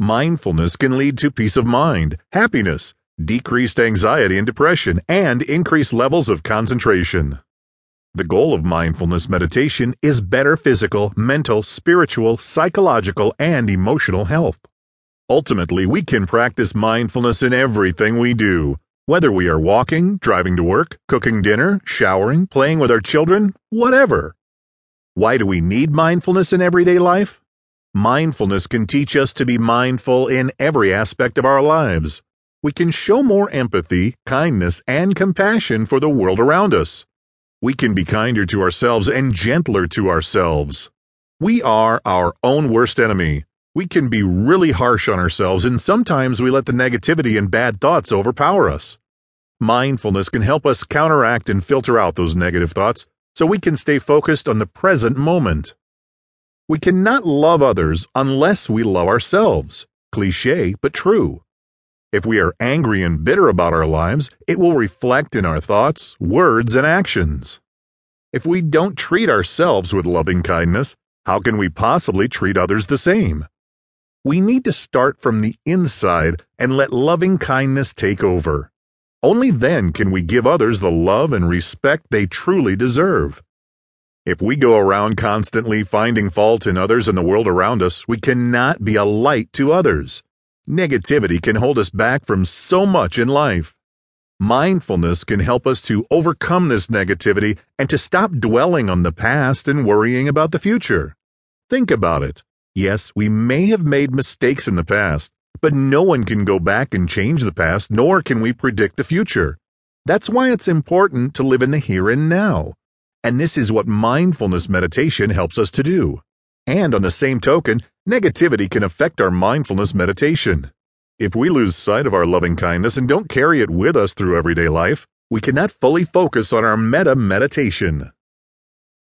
Mindfulness can lead to peace of mind, happiness, decreased anxiety and depression, and increased levels of concentration. The goal of mindfulness meditation is better physical, mental, spiritual, psychological, and emotional health. Ultimately, we can practice mindfulness in everything we do, whether we are walking, driving to work, cooking dinner, showering, playing with our children, whatever. Why do we need mindfulness in everyday life? Mindfulness can teach us to be mindful in every aspect of our lives. We can show more empathy, kindness, and compassion for the world around us. We can be kinder to ourselves and gentler to ourselves. We are our own worst enemy. We can be really harsh on ourselves, and sometimes we let the negativity and bad thoughts overpower us. Mindfulness can help us counteract and filter out those negative thoughts so we can stay focused on the present moment. We cannot love others unless we love ourselves. Cliche, but true. If we are angry and bitter about our lives, it will reflect in our thoughts, words, and actions. If we don't treat ourselves with loving kindness, how can we possibly treat others the same? We need to start from the inside and let loving kindness take over. Only then can we give others the love and respect they truly deserve. If we go around constantly finding fault in others and the world around us, we cannot be a light to others. Negativity can hold us back from so much in life. Mindfulness can help us to overcome this negativity and to stop dwelling on the past and worrying about the future. Think about it. Yes, we may have made mistakes in the past, but no one can go back and change the past, nor can we predict the future. That's why it's important to live in the here and now. And this is what mindfulness meditation helps us to do. And on the same token, negativity can affect our mindfulness meditation. If we lose sight of our loving kindness and don't carry it with us through everyday life, we cannot fully focus on our metta meditation.